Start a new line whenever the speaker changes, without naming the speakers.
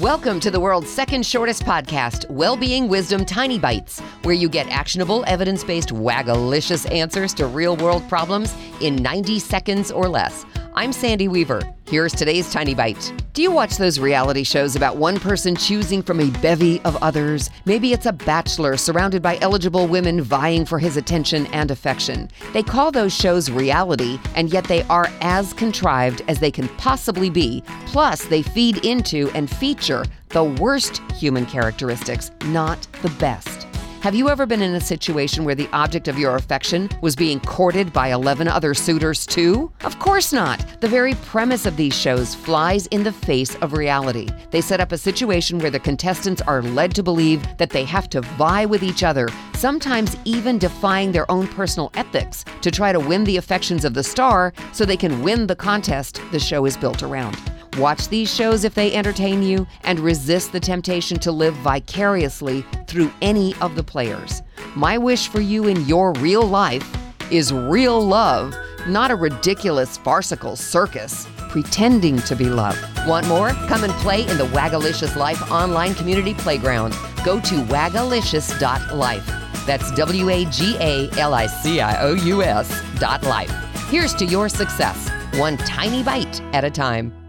Welcome to the world's second shortest podcast, Wellbeing Wisdom Tiny Bites, where you get actionable, evidence based, wagalicious answers to real world problems in 90 seconds or less. I'm Sandy Weaver. Here's today's Tiny Bite. Do you watch those reality shows about one person choosing from a bevy of others? Maybe it's a bachelor surrounded by eligible women vying for his attention and affection. They call those shows reality, and yet they are as contrived as they can possibly be. Plus, they feed into and feature the worst human characteristics, not the best. Have you ever been in a situation where the object of your affection was being courted by 11 other suitors too? Of course not. The very premise of these shows flies in the face of reality. They set up a situation where the contestants are led to believe that they have to vie with each other, sometimes even defying their own personal ethics, to try to win the affections of the star so they can win the contest the show is built around. Watch these shows if they entertain you and resist the temptation to live vicariously through any of the players. My wish for you in your real life is real love, not a ridiculous farcical circus pretending to be love. Want more? Come and play in the Wagalicious Life online community playground. Go to wagalicious.life. That's W A G A L I C I O U S dot life. Here's to your success, one tiny bite at a time.